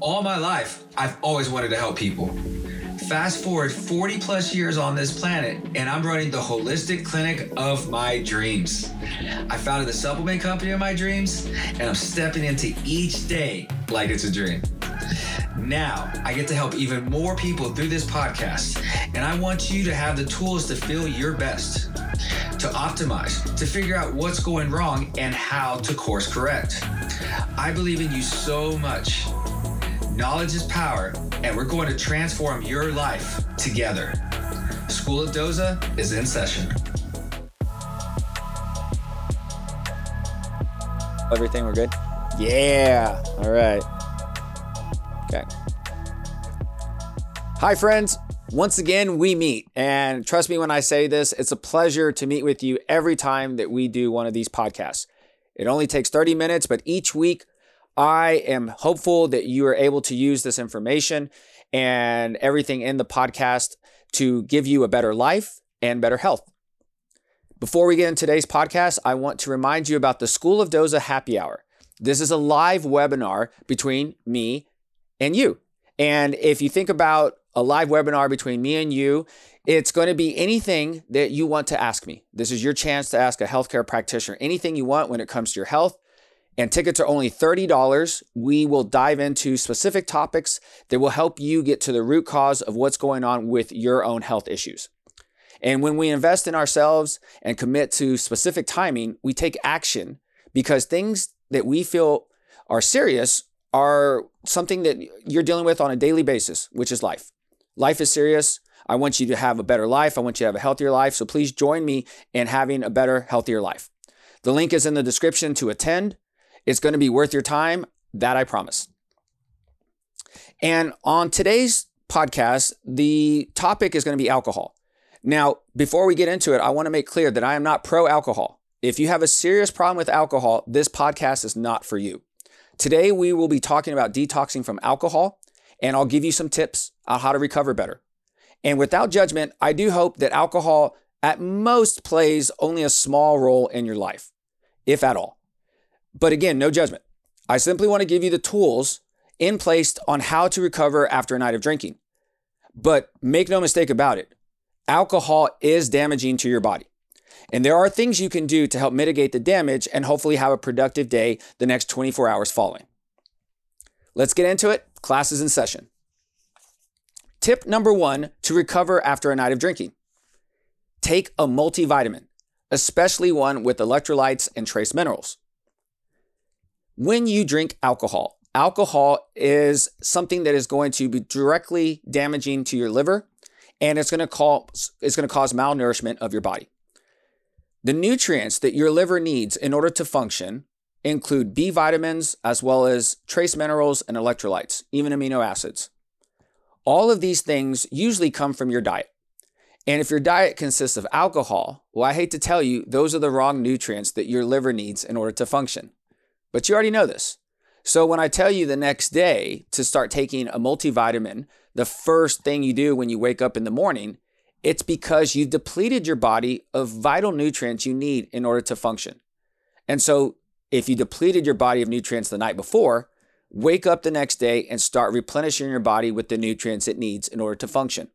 All my life, I've always wanted to help people. Fast forward 40 plus years on this planet, and I'm running the holistic clinic of my dreams. I founded the supplement company of my dreams, and I'm stepping into each day like it's a dream. Now, I get to help even more people through this podcast, and I want you to have the tools to feel your best, to optimize, to figure out what's going wrong, and how to course correct. I believe in you so much. Knowledge is power, and we're going to transform your life together. School of Doza is in session. Everything we're good? Yeah. All right. Okay. Hi, friends. Once again, we meet. And trust me when I say this, it's a pleasure to meet with you every time that we do one of these podcasts. It only takes 30 minutes, but each week I am hopeful that you are able to use this information and everything in the podcast to give you a better life and better health. Before we get into today's podcast, I want to remind you about the School of Doza Happy Hour. This is a live webinar between me and you. And if you think about a live webinar between me and you, it's going to be anything that you want to ask me. This is your chance to ask a healthcare practitioner anything you want when it comes to your health. And tickets are only $30. We will dive into specific topics that will help you get to the root cause of what's going on with your own health issues. And when we invest in ourselves and commit to specific timing, we take action because things that we feel are serious are something that you're dealing with on a daily basis, which is life. Life is serious. I want you to have a better life. I want you to have a healthier life. So please join me in having a better, healthier life. The link is in the description to attend. It's going to be worth your time. That I promise. And on today's podcast, the topic is going to be alcohol. Now, before we get into it, I want to make clear that I am not pro alcohol. If you have a serious problem with alcohol, this podcast is not for you. Today, we will be talking about detoxing from alcohol, and I'll give you some tips on how to recover better. And without judgment, I do hope that alcohol at most plays only a small role in your life, if at all. But again, no judgment. I simply want to give you the tools in place on how to recover after a night of drinking. But make no mistake about it, alcohol is damaging to your body. And there are things you can do to help mitigate the damage and hopefully have a productive day the next 24 hours following. Let's get into it. Class is in session. Tip number one to recover after a night of drinking take a multivitamin, especially one with electrolytes and trace minerals. When you drink alcohol, alcohol is something that is going to be directly damaging to your liver and it's going to cause it's going to cause malnourishment of your body. The nutrients that your liver needs in order to function include B vitamins as well as trace minerals and electrolytes, even amino acids. All of these things usually come from your diet. And if your diet consists of alcohol, well, I hate to tell you, those are the wrong nutrients that your liver needs in order to function. But you already know this. So when I tell you the next day to start taking a multivitamin, the first thing you do when you wake up in the morning it's because you've depleted your body of vital nutrients you need in order to function. And so, if you depleted your body of nutrients the night before, wake up the next day and start replenishing your body with the nutrients it needs in order to function.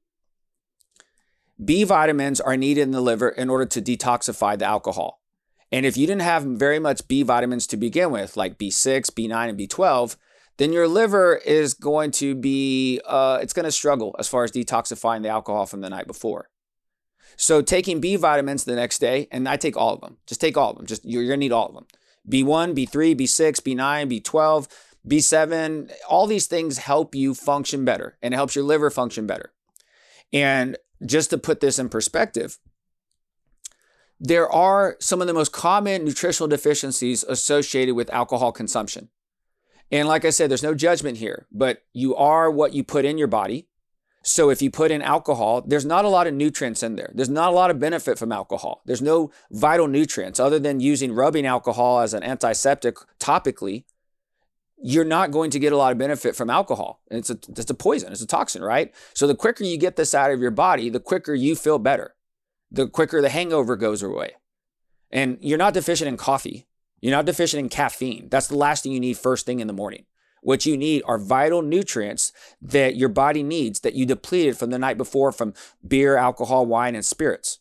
B vitamins are needed in the liver in order to detoxify the alcohol. And if you didn't have very much B vitamins to begin with, like B6, B9, and B12, then your liver is going to be, uh, it's going to struggle as far as detoxifying the alcohol from the night before. So taking B vitamins the next day, and I take all of them. Just take all of them. Just you're going to need all of them. B1, B3, B6, B9, B12, B7, all these things help you function better and it helps your liver function better. And just to put this in perspective, there are some of the most common nutritional deficiencies associated with alcohol consumption. And like I said, there's no judgment here, but you are what you put in your body. So if you put in alcohol, there's not a lot of nutrients in there. There's not a lot of benefit from alcohol. There's no vital nutrients other than using rubbing alcohol as an antiseptic topically. You're not going to get a lot of benefit from alcohol. It's a, it's a poison, it's a toxin, right? So the quicker you get this out of your body, the quicker you feel better, the quicker the hangover goes away. And you're not deficient in coffee. You're not deficient in caffeine. That's the last thing you need first thing in the morning. What you need are vital nutrients that your body needs that you depleted from the night before from beer, alcohol, wine, and spirits.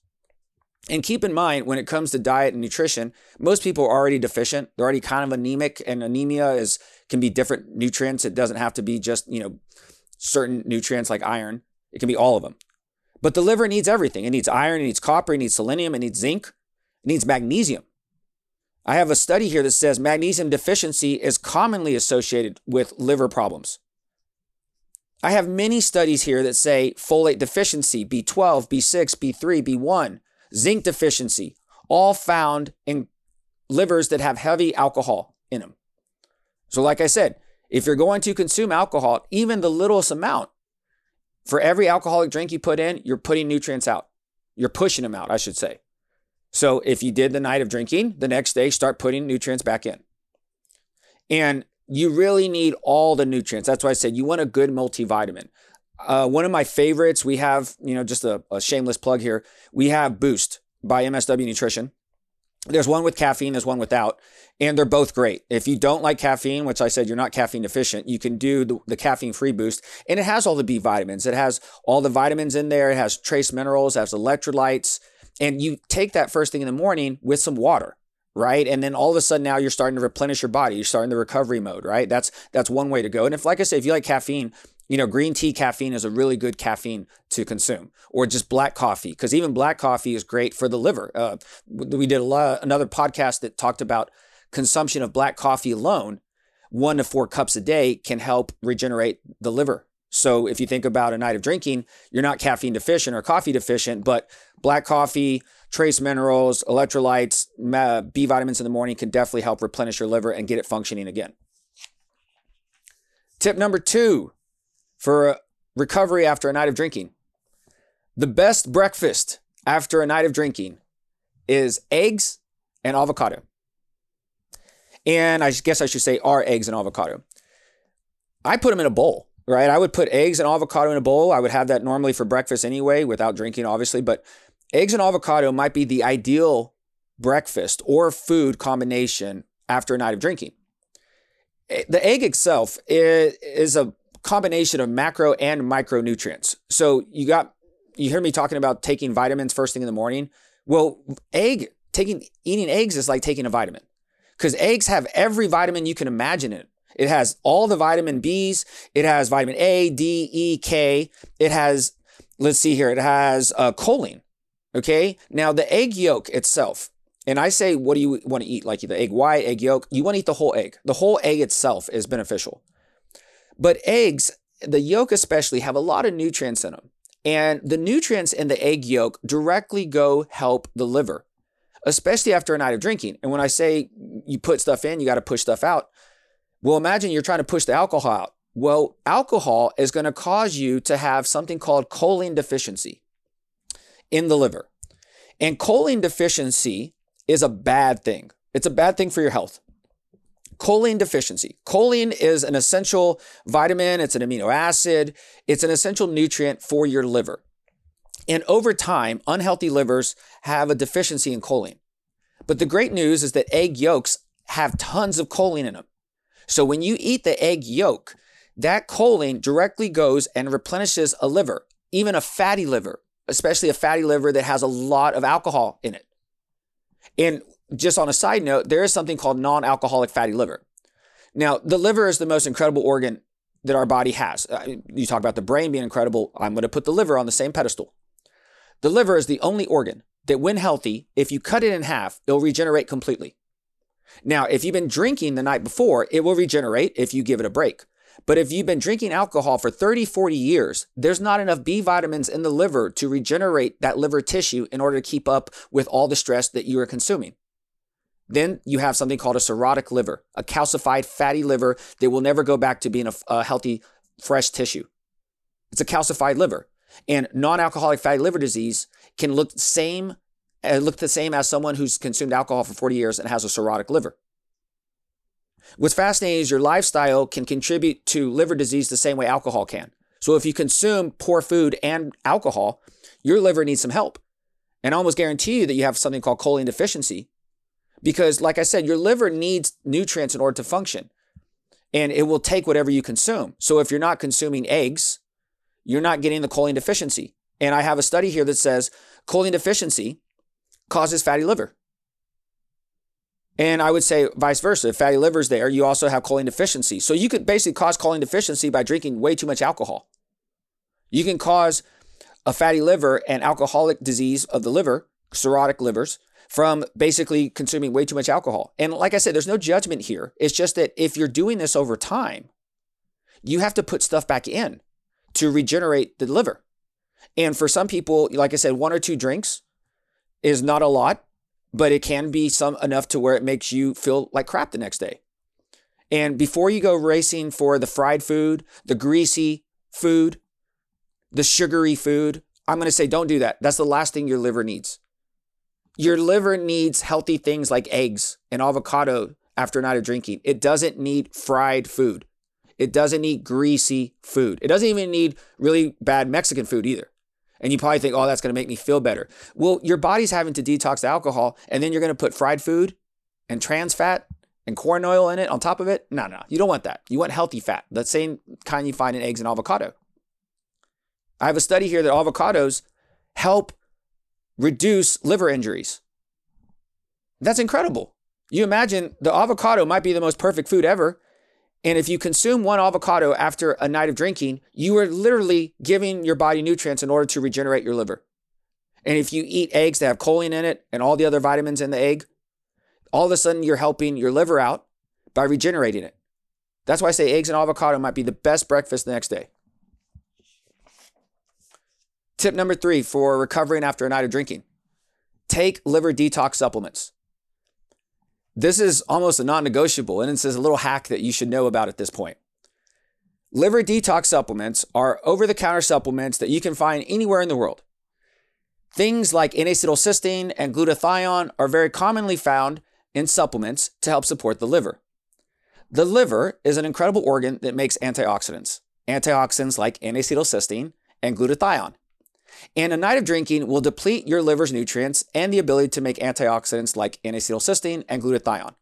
And keep in mind, when it comes to diet and nutrition, most people are already deficient. They're already kind of anemic, and anemia is can be different nutrients. It doesn't have to be just you know certain nutrients like iron. It can be all of them. But the liver needs everything. It needs iron, it needs copper, it needs selenium, it needs zinc, it needs magnesium. I have a study here that says magnesium deficiency is commonly associated with liver problems. I have many studies here that say folate deficiency, B12, B6, B3, B1, zinc deficiency, all found in livers that have heavy alcohol in them. So, like I said, if you're going to consume alcohol, even the littlest amount, for every alcoholic drink you put in, you're putting nutrients out. You're pushing them out, I should say. So if you did the night of drinking, the next day start putting nutrients back in. And you really need all the nutrients. That's why I said you want a good multivitamin. Uh, one of my favorites, we have, you know, just a, a shameless plug here. We have Boost by MSW Nutrition. There's one with caffeine, there's one without, and they're both great. If you don't like caffeine, which I said you're not caffeine deficient, you can do the, the caffeine free boost, and it has all the B vitamins. It has all the vitamins in there, it has trace minerals, it has electrolytes, and you take that first thing in the morning with some water right? And then all of a sudden now you're starting to replenish your body. You're starting the recovery mode right? That's that's one way to go. And if like i say if you like caffeine you know, green tea caffeine is a really good caffeine to consume, or just black coffee, because even black coffee is great for the liver. Uh, we did a lot, another podcast that talked about consumption of black coffee alone, one to four cups a day can help regenerate the liver. So if you think about a night of drinking, you're not caffeine deficient or coffee deficient, but black coffee, trace minerals, electrolytes, B vitamins in the morning can definitely help replenish your liver and get it functioning again. Tip number two for recovery after a night of drinking. The best breakfast after a night of drinking is eggs and avocado. And I guess I should say are eggs and avocado. I put them in a bowl, right? I would put eggs and avocado in a bowl. I would have that normally for breakfast anyway, without drinking, obviously. But eggs and avocado might be the ideal breakfast or food combination after a night of drinking. Eh, the egg itself is a combination of macro and micronutrients. So you got you hear me talking about taking vitamins first thing in the morning. Well, egg taking eating eggs is like taking a vitamin because eggs have every vitamin you can imagine in it. It has all the vitamin B's. It has vitamin A, D, E, K. It has let's see here. It has uh, choline. Okay. Now the egg yolk itself. And I say, what do you want to eat? Like the egg white, egg yolk. You want to eat the whole egg. The whole egg itself is beneficial. But eggs, the yolk especially, have a lot of nutrients in them. And the nutrients in the egg yolk directly go help the liver, especially after a night of drinking. And when I say you put stuff in, you got to push stuff out. Well, imagine you're trying to push the alcohol out. Well, alcohol is going to cause you to have something called choline deficiency in the liver. And choline deficiency is a bad thing. It's a bad thing for your health. Choline deficiency. Choline is an essential vitamin, it's an amino acid, it's an essential nutrient for your liver. And over time, unhealthy livers have a deficiency in choline. But the great news is that egg yolks have tons of choline in them. So when you eat the egg yolk, that choline directly goes and replenishes a liver, even a fatty liver, especially a fatty liver that has a lot of alcohol in it. And just on a side note, there is something called non alcoholic fatty liver. Now, the liver is the most incredible organ that our body has. Uh, you talk about the brain being incredible. I'm going to put the liver on the same pedestal. The liver is the only organ that, when healthy, if you cut it in half, it'll regenerate completely. Now, if you've been drinking the night before, it will regenerate if you give it a break. But if you've been drinking alcohol for 30, 40 years, there's not enough B vitamins in the liver to regenerate that liver tissue in order to keep up with all the stress that you are consuming. Then you have something called a cirrhotic liver, a calcified fatty liver that will never go back to being a, a healthy, fresh tissue. It's a calcified liver. And non-alcoholic fatty liver disease can look the same, uh, look the same as someone who's consumed alcohol for 40 years and has a cirrhotic liver. What's fascinating is your lifestyle can contribute to liver disease the same way alcohol can. So if you consume poor food and alcohol, your liver needs some help. And I almost guarantee you that you have something called choline deficiency because, like I said, your liver needs nutrients in order to function. and it will take whatever you consume. So if you're not consuming eggs, you're not getting the choline deficiency. And I have a study here that says choline deficiency causes fatty liver. And I would say vice versa. If fatty liver is there, you also have choline deficiency. So you could basically cause choline deficiency by drinking way too much alcohol. You can cause a fatty liver and alcoholic disease of the liver, cirrhotic livers, from basically consuming way too much alcohol. And like I said, there's no judgment here. It's just that if you're doing this over time, you have to put stuff back in to regenerate the liver. And for some people, like I said, one or two drinks is not a lot, but it can be some enough to where it makes you feel like crap the next day. And before you go racing for the fried food, the greasy food, the sugary food, I'm going to say don't do that. That's the last thing your liver needs. Your liver needs healthy things like eggs and avocado after a night of drinking. It doesn't need fried food. It doesn't need greasy food. It doesn't even need really bad Mexican food either. And you probably think, oh, that's going to make me feel better. Well, your body's having to detox the alcohol, and then you're going to put fried food and trans fat and corn oil in it on top of it. No, no, you don't want that. You want healthy fat, the same kind you find in eggs and avocado. I have a study here that avocados help reduce liver injuries. That's incredible. You imagine the avocado might be the most perfect food ever. And if you consume one avocado after a night of drinking, you are literally giving your body nutrients in order to regenerate your liver. And if you eat eggs that have choline in it and all the other vitamins in the egg, all of a sudden you're helping your liver out by regenerating it. That's why I say eggs and avocado might be the best breakfast the next day. Tip number three for recovering after a night of drinking take liver detox supplements. This is almost a non negotiable, and it's a little hack that you should know about at this point. Liver detox supplements are over the counter supplements that you can find anywhere in the world. Things like N acetylcysteine and glutathione are very commonly found in supplements to help support the liver. The liver is an incredible organ that makes antioxidants, antioxidants like N acetylcysteine and glutathione. And a night of drinking will deplete your liver's nutrients and the ability to make antioxidants like N-acetylcysteine and glutathione.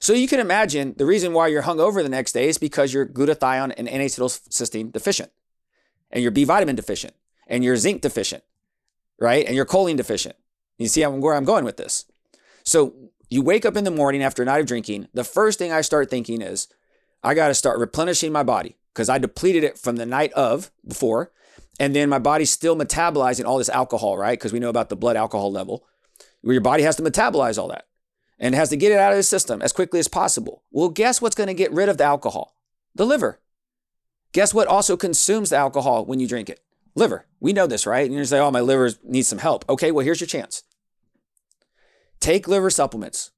So you can imagine the reason why you're hungover the next day is because you're glutathione and N-acetylcysteine deficient, and you're B vitamin deficient, and you're zinc deficient, right? And you're choline deficient. You see where I'm going with this. So you wake up in the morning after a night of drinking. The first thing I start thinking is, I got to start replenishing my body because I depleted it from the night of before. And then my body's still metabolizing all this alcohol, right? Because we know about the blood alcohol level, where your body has to metabolize all that and has to get it out of the system as quickly as possible. Well, guess what's going to get rid of the alcohol? The liver. Guess what also consumes the alcohol when you drink it? Liver. We know this, right? And you're say, oh, my liver needs some help. Okay, well, here's your chance. Take liver supplements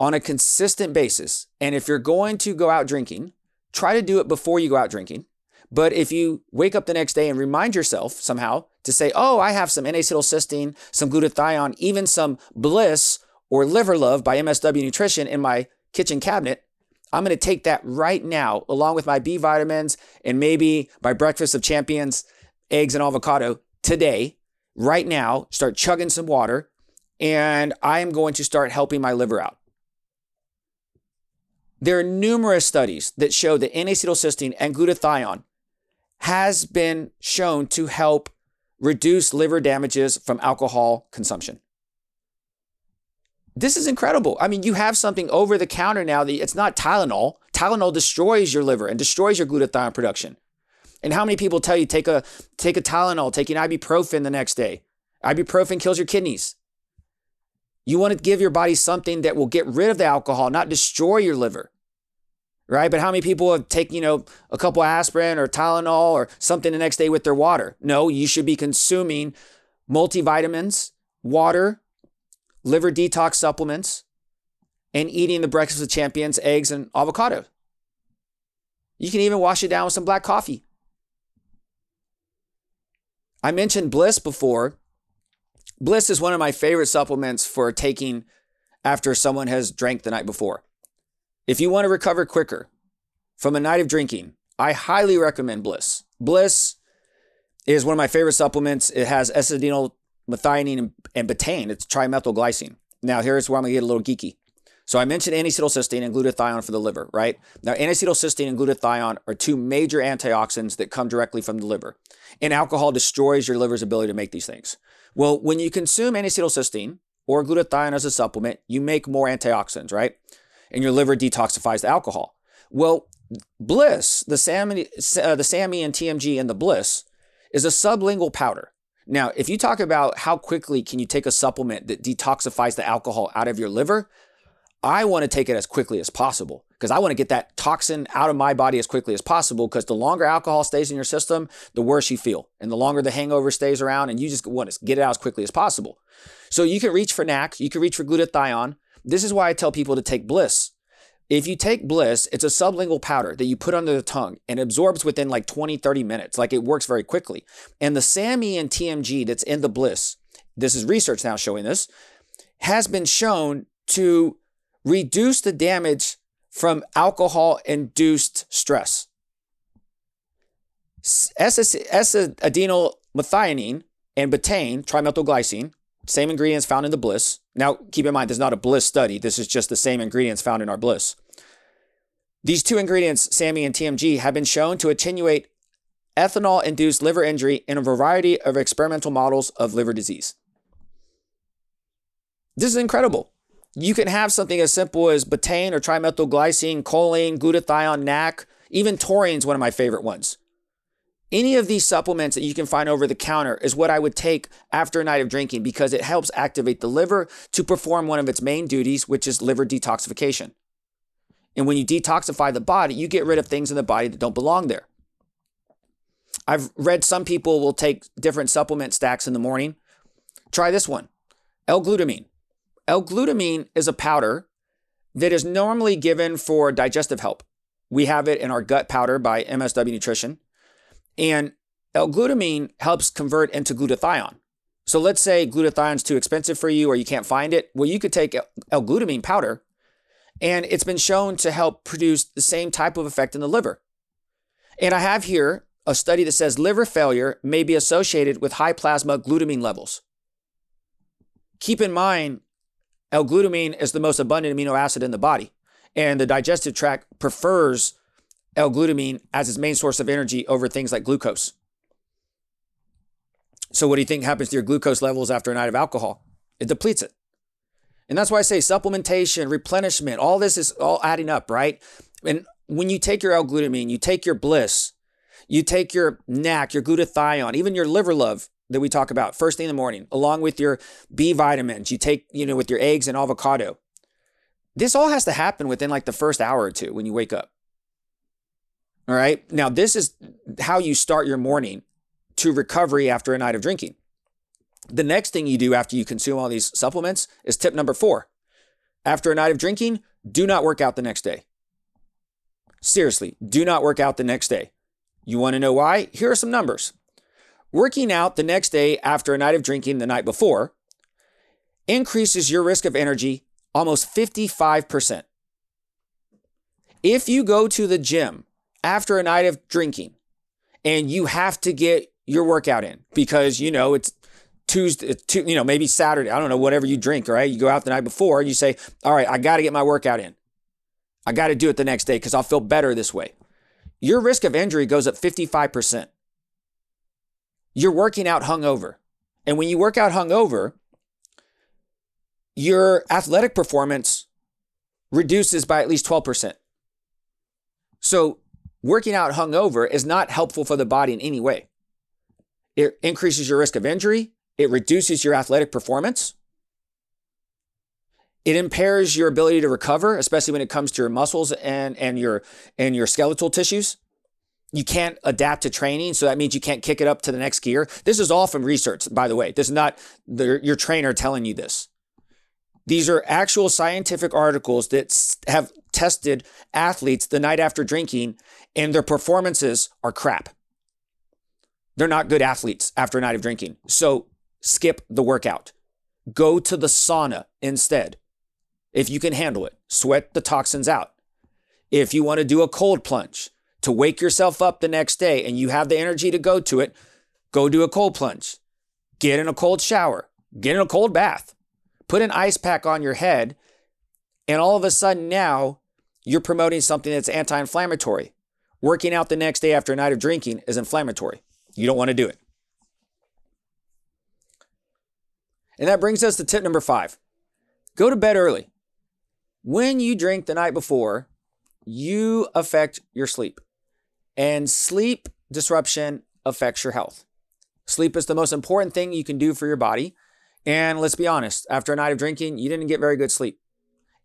on a consistent basis. And if you're going to go out drinking, try to do it before you go out drinking. But if you wake up the next day and remind yourself somehow to say, oh, I have some N-acetylcysteine, some glutathione, even some Bliss or Liver Love by MSW Nutrition in my kitchen cabinet, I'm going to take that right now, along with my B vitamins and maybe my breakfast of champions, eggs and avocado today, right now, start chugging some water, and I am going to start helping my liver out. There are numerous studies that show that N-acetylcysteine and glutathione has been shown to help reduce liver damages from alcohol consumption. This is incredible. I mean, you have something over the counter now that it's not Tylenol. Tylenol destroys your liver and destroys your glutathione production. And how many people tell you take a take a Tylenol, take an ibuprofen the next day? Ibuprofen kills your kidneys. You want to give your body something that will get rid of the alcohol, not destroy your liver right? But how many people have taken, you know, a couple aspirin or Tylenol or something the next day with their water? No, you should be consuming multivitamins, water, liver detox supplements, and eating the breakfast of champions, eggs, and avocado. You can even wash it down with some black coffee. I mentioned Bliss before. Bliss is one of my favorite supplements for taking after someone has drank the night before. If you want to recover quicker from a night of drinking, I highly recommend Bliss. Bliss is one of my favorite supplements. It has S-adenosyl methionine and betaine. It's trimethylglycine. Now, here's where I'm going to get a little geeky. So I mentioned N-acetylcysteine and glutathione for the liver, right? Now, N-acetylcysteine and glutathione are two major antioxidants that come directly from the liver. And alcohol destroys your liver's ability to make these things. Well, when you consume N-acetylcysteine or glutathione as a supplement, you make more antioxidants, right? And your liver detoxifies the alcohol. Well, Bliss, the SAMe, uh, the SAMe and TMG and the Bliss, is a sublingual powder. Now, if you talk about how quickly can you take a supplement that detoxifies the alcohol out of your liver, I want to take it as quickly as possible because I want to get that toxin out of my body as quickly as possible because the longer alcohol stays in your system, the worse you feel. And the longer the hangover stays around, and you just want to get it out as quickly as possible. So you can reach for NAC, you can reach for glutathione. This is why I tell people to take Bliss. If you take Bliss, it's a sublingual powder that you put under the tongue and absorbs within like 20, 30 minutes. Like it works very quickly. And the SAMe and TMG that's in the Bliss, this is research now showing this, has been shown to reduce the damage from alcohol induced stress. S-adenosyl methionine and betaine, trimethylglycine, same ingredients found in the Bliss. Now, keep in mind, this is not a Bliss study. This is just the same ingredients found in our Bliss. These two ingredients, SAMe and TMG, have been shown to attenuate ethanol induced liver injury in a variety of experimental models of liver disease. This is incredible. You can have something as simple as betaine or trimethylglycine, choline, glutathione, NAC, even taurine is one of my favorite ones. Any of these supplements that you can find over the counter is what I would take after a night of drinking because it helps activate the liver to perform one of its main duties, which is liver detoxification. And when you detoxify the body, you get rid of things in the body that don't belong there. I've read some people will take different supplement stacks in the morning. Try this one L-glutamine. L-glutamine is a powder that is normally given for digestive help. We have it in our gut powder by MSW Nutrition. And L-glutamine helps convert into glutathione. So let's say glutathione is too expensive for you or you can't find it. Well, you could take L-glutamine powder and it's been shown to help produce the same type of effect in the liver. And I have here a study that says liver failure may be associated with high plasma glutamine levels. Keep in mind, L-glutamine is the most abundant amino acid in the body, and the digestive tract prefers L-glutamine as its main source of energy over things like glucose. So what do you think happens to your glucose levels after a night of alcohol? It depletes it. And that's why I say supplementation, replenishment, all this is all adding up, right? And when you take your L-glutamine, you take your bliss, you take your NAC, your glutathione, even your liver love, that we talk about first thing in the morning, along with your B vitamins, you take, you know, with your eggs and avocado. This all has to happen within like the first hour or two when you wake up. All right. Now, this is how you start your morning to recovery after a night of drinking. The next thing you do after you consume all these supplements is tip number four. After a night of drinking, do not work out the next day. Seriously, do not work out the next day. You want to know why? Here are some numbers. Working out the next day after a night of drinking the night before increases your risk of energy almost 55%. If you go to the gym after a night of drinking and you have to get your workout in because, you know, it's Tuesday, you know, maybe Saturday, I don't know, whatever you drink, right? You go out the night before and you say, all right, I got to get my workout in. I got to do it the next day because I'll feel better this way. Your risk of injury goes up 55% you're working out hungover. And when you work out hungover, your athletic performance reduces by at least 12%. So, working out hungover is not helpful for the body in any way. It increases your risk of injury, it reduces your athletic performance, it impairs your ability to recover, especially when it comes to your muscles and, and, your, and your skeletal tissues you can't adapt to training. So that means you can't kick it up to the next gear. This is all from research, by the way. This is not the, your trainer telling you this. These are actual scientific articles that have tested athletes the night after drinking, and their performances are crap. They're not good athletes after a night of drinking. So skip the workout. Go to the sauna instead. If you can handle it, sweat the toxins out. If you want to do a cold plunge, to wake yourself up the next day and you have the energy to go to it, go do a cold plunge. Get in a cold shower. Get in a cold bath. Put an ice pack on your head And all of a sudden now you're promoting something that's anti inflammatory. Working out the next day after a night of drinking is inflammatory. You don't want to do it. And that brings us to tip number five go to bed early. When you drink the night before, you affect your sleep. And sleep disruption affects your health. Sleep is the most important thing you can do for your body. And let's be honest, after a night of drinking, you didn't get very good sleep.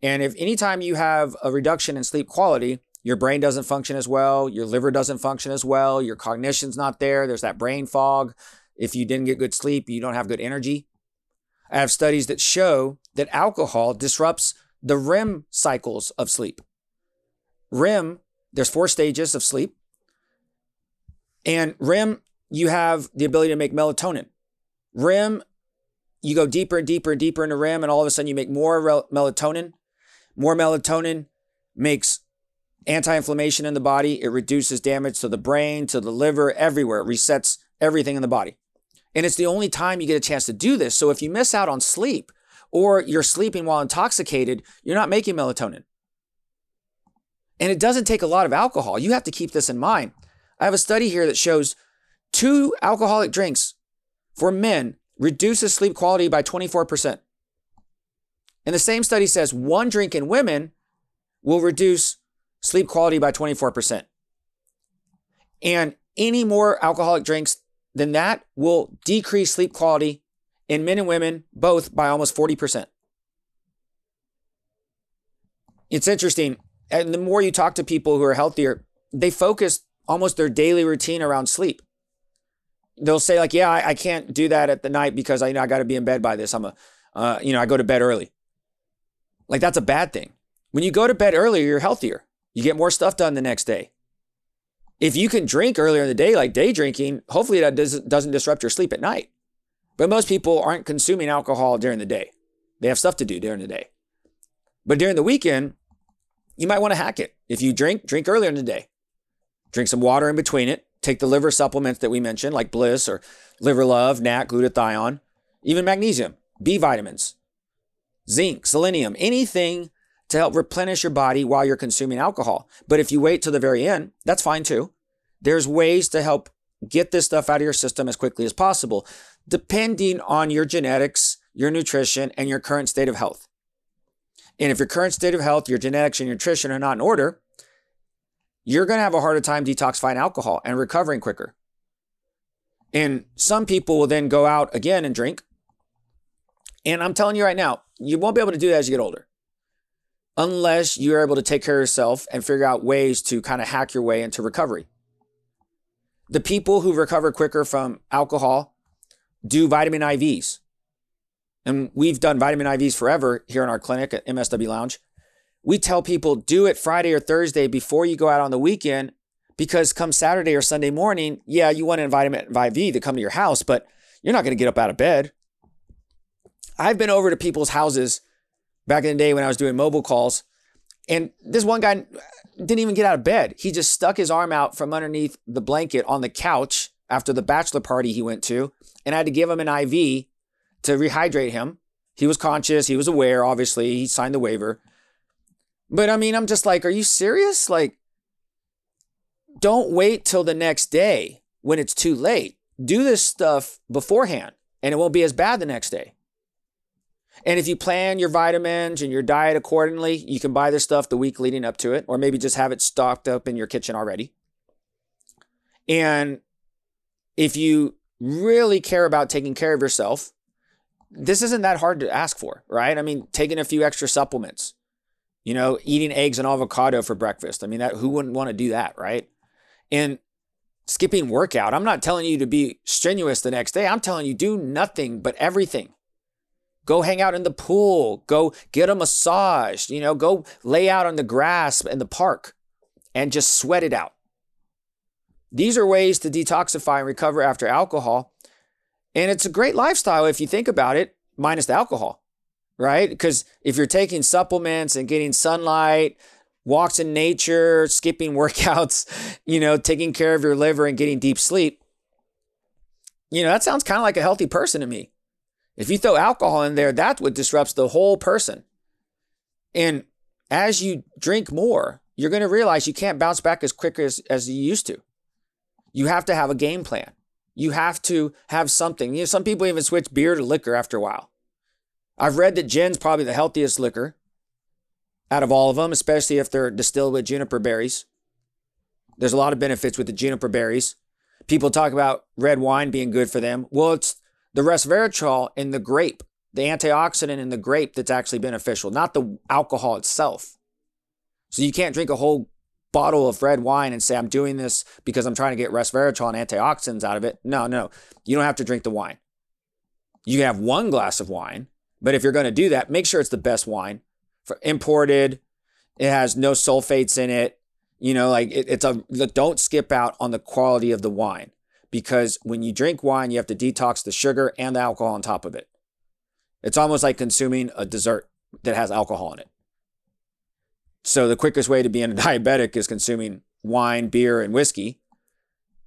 And if anytime you have a reduction in sleep quality, your brain doesn't function as well, your liver doesn't function as well, your cognition's not there, there's that brain fog. If you didn't get good sleep, you don't have good energy. I have studies that show that alcohol disrupts the REM cycles of sleep. REM, there's four stages of sleep. And REM, you have the ability to make melatonin. REM, you go deeper and deeper and deeper into REM, and all of a sudden you make more melatonin. More melatonin makes anti inflammation in the body. It reduces damage to the brain, to the liver, everywhere. It resets everything in the body. And it's the only time you get a chance to do this. So if you miss out on sleep or you're sleeping while intoxicated, you're not making melatonin. And it doesn't take a lot of alcohol. You have to keep this in mind. I have a study here that shows two alcoholic drinks for men reduces sleep quality by 24%. And the same study says one drink in women will reduce sleep quality by 24%. And any more alcoholic drinks than that will decrease sleep quality in men and women both by almost 40%. It's interesting. And the more you talk to people who are healthier, they focus almost their daily routine around sleep. They'll say like, "Yeah, I, I can't do that at the night because I you know I got to be in bed by this. I'm a, uh, you know, I go to bed early." Like that's a bad thing. When you go to bed earlier, you're healthier. You get more stuff done the next day. If you can drink earlier in the day, like day drinking, hopefully that doesn't, doesn't disrupt your sleep at night. But most people aren't consuming alcohol during the day. They have stuff to do during the day. But during the weekend, you might want to hack it. If you drink, drink earlier in the day. Drink some water in between it. Take the liver supplements that we mentioned, like Bliss or Liver Love, NAC, glutathione, even magnesium, B vitamins, zinc, selenium, anything to help replenish your body while you're consuming alcohol. But if you wait till the very end, that's fine too. There's ways to help get this stuff out of your system as quickly as possible, depending on your genetics, your nutrition, and your current state of health. And if your current state of health, your genetics, and your nutrition are not in order, you're going to have a harder time detoxifying alcohol and recovering quicker. And some people will then go out again and drink. And I'm telling you right now, you won't be able to do that as you get older unless you're able to take care of yourself and figure out ways to kind of hack your way into recovery. The people who recover quicker from alcohol do vitamin IVs. And we've done vitamin IVs forever here in our clinic at MSW Lounge. We tell people do it Friday or Thursday before you go out on the weekend because come Saturday or Sunday morning, yeah, you want an at IV to come to your house, but you're not going to get up out of bed. I've been over to people's houses back in the day when I was doing mobile calls. And this one guy didn't even get out of bed. He just stuck his arm out from underneath the blanket on the couch after the bachelor party he went to. And I had to give him an IV to rehydrate him. He was conscious, he was aware, obviously. He signed the waiver. But I mean, I'm just like, are you serious? Like, don't wait till the next day when it's too late. Do this stuff beforehand and it won't be as bad the next day. And if you plan your vitamins and your diet accordingly, you can buy this stuff the week leading up to it, or maybe just have it stocked up in your kitchen already. And if you really care about taking care of yourself, this isn't that hard to ask for, right? I mean, taking a few extra supplements, you know, eating eggs and avocado for breakfast. I mean, that who wouldn't want to do that, right? And skipping workout. I'm not telling you to be strenuous the next day. I'm telling you do nothing but everything. Go hang out in the pool. Go get a massage. You know, go lay out on the grass in the park and just sweat it out. These are ways to detoxify and recover after alcohol. And it's a great lifestyle if you think about it, minus the alcohol, right? Because if you're taking supplements and getting sunlight, walks in nature, skipping workouts, you know, taking care of your liver and getting deep sleep, you know, that sounds kind of like a healthy person to me. If you throw alcohol in there, that's what disrupts the whole person. And as you drink more, you're going to realize you can't bounce back as quick as, as you used to. You have to have a game plan. You have to have something. You know, some people even switch beer to liquor after a while. I've read that gin's probably the healthiest liquor out of all of them, especially if they're distilled with juniper berries. There's a lot of benefits with the juniper berries. People talk about red wine being good for them. Well, it's the resveratrol in the grape, the antioxidant in the grape that's actually beneficial, not the alcohol itself. So you can't drink a whole bottle of red wine and say, I'm doing this because I'm trying to get resveratrol and antioxidants out of it. No, no, you don't have to drink the wine. You can have one glass of wine, but if you're going to do that, make sure it's the best wine for imported. It has no sulfates in it. You know, like it, it's a don't skip out on the quality of the wine because when you drink wine, you have to detox the sugar and the alcohol on top of it. It's almost like consuming a dessert that has alcohol in it. So the quickest way to being a diabetic is consuming wine, beer, and whiskey.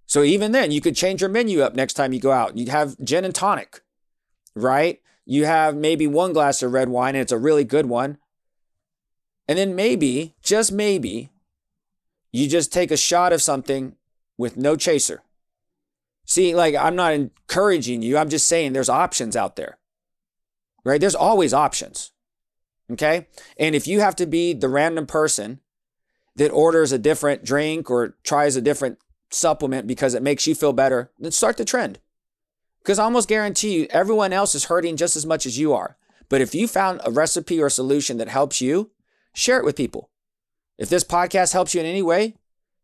So even then, you could change your menu up next time you go out. You'd have gin and tonic, right? You have maybe one glass of red wine and it's a really good one. And then maybe, just maybe, you just take a shot of something with no chaser. See, like I'm not encouraging you. I'm just saying there's options out there. Right? There's always options. Okay? And if you have to be the random person that orders a different drink or tries a different supplement because it makes you feel better, then start the trend. Because I almost guarantee you, everyone else is hurting just as much as you are. But if you found a recipe or solution that helps you, share it with people. If this podcast helps you in any way,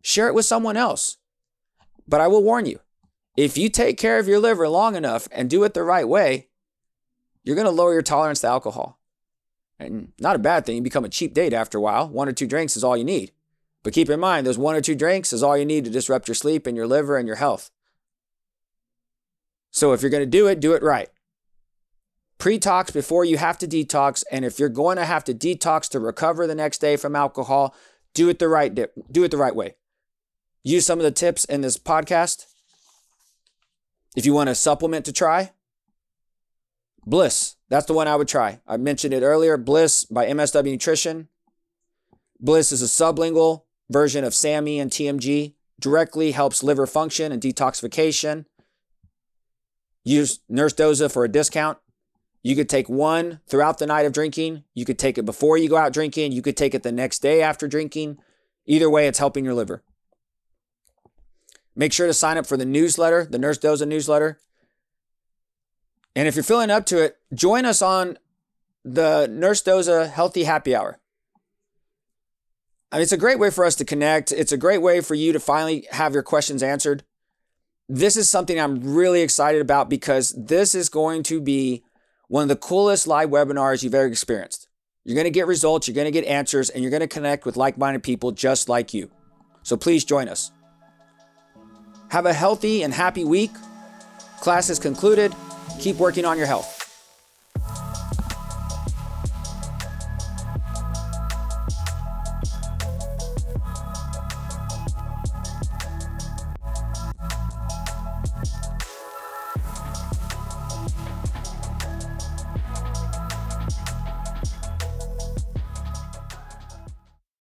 share it with someone else. But I will warn you if you take care of your liver long enough and do it the right way, you're going to lower your tolerance to alcohol. And not a bad thing. You become a cheap date after a while. One or two drinks is all you need. But keep in mind, those one or two drinks is all you need to disrupt your sleep and your liver and your health. So if you're going to do it, do it right. Pre-tox before you have to detox. And if you're going to have to detox to recover the next day from alcohol, do it the right do it the right way. Use some of the tips in this podcast. If you want a supplement to try, Bliss. That's the one I would try. I mentioned it earlier. Bliss by MSW Nutrition. Bliss is a sublingual version of SAMe and TMG. Directly helps liver function and detoxification. Use Nurse Doza for a discount. You could take one throughout the night of drinking. You could take it before you go out drinking. You could take it the next day after drinking. Either way, it's helping your liver. Make sure to sign up for the newsletter, the Nurse Doza newsletter. And if you're feeling up to it, join us on the Nurse Doza Healthy Happy Hour. I mean, it's a great way for us to connect. It's a great way for you to finally have your questions answered. This is something I'm really excited about because this is going to be one of the coolest live webinars you've ever experienced. You're going to get results, you're going to get answers, and you're going to connect with like minded people just like you. So please join us. Have a healthy and happy week. Class is concluded. Keep working on your health.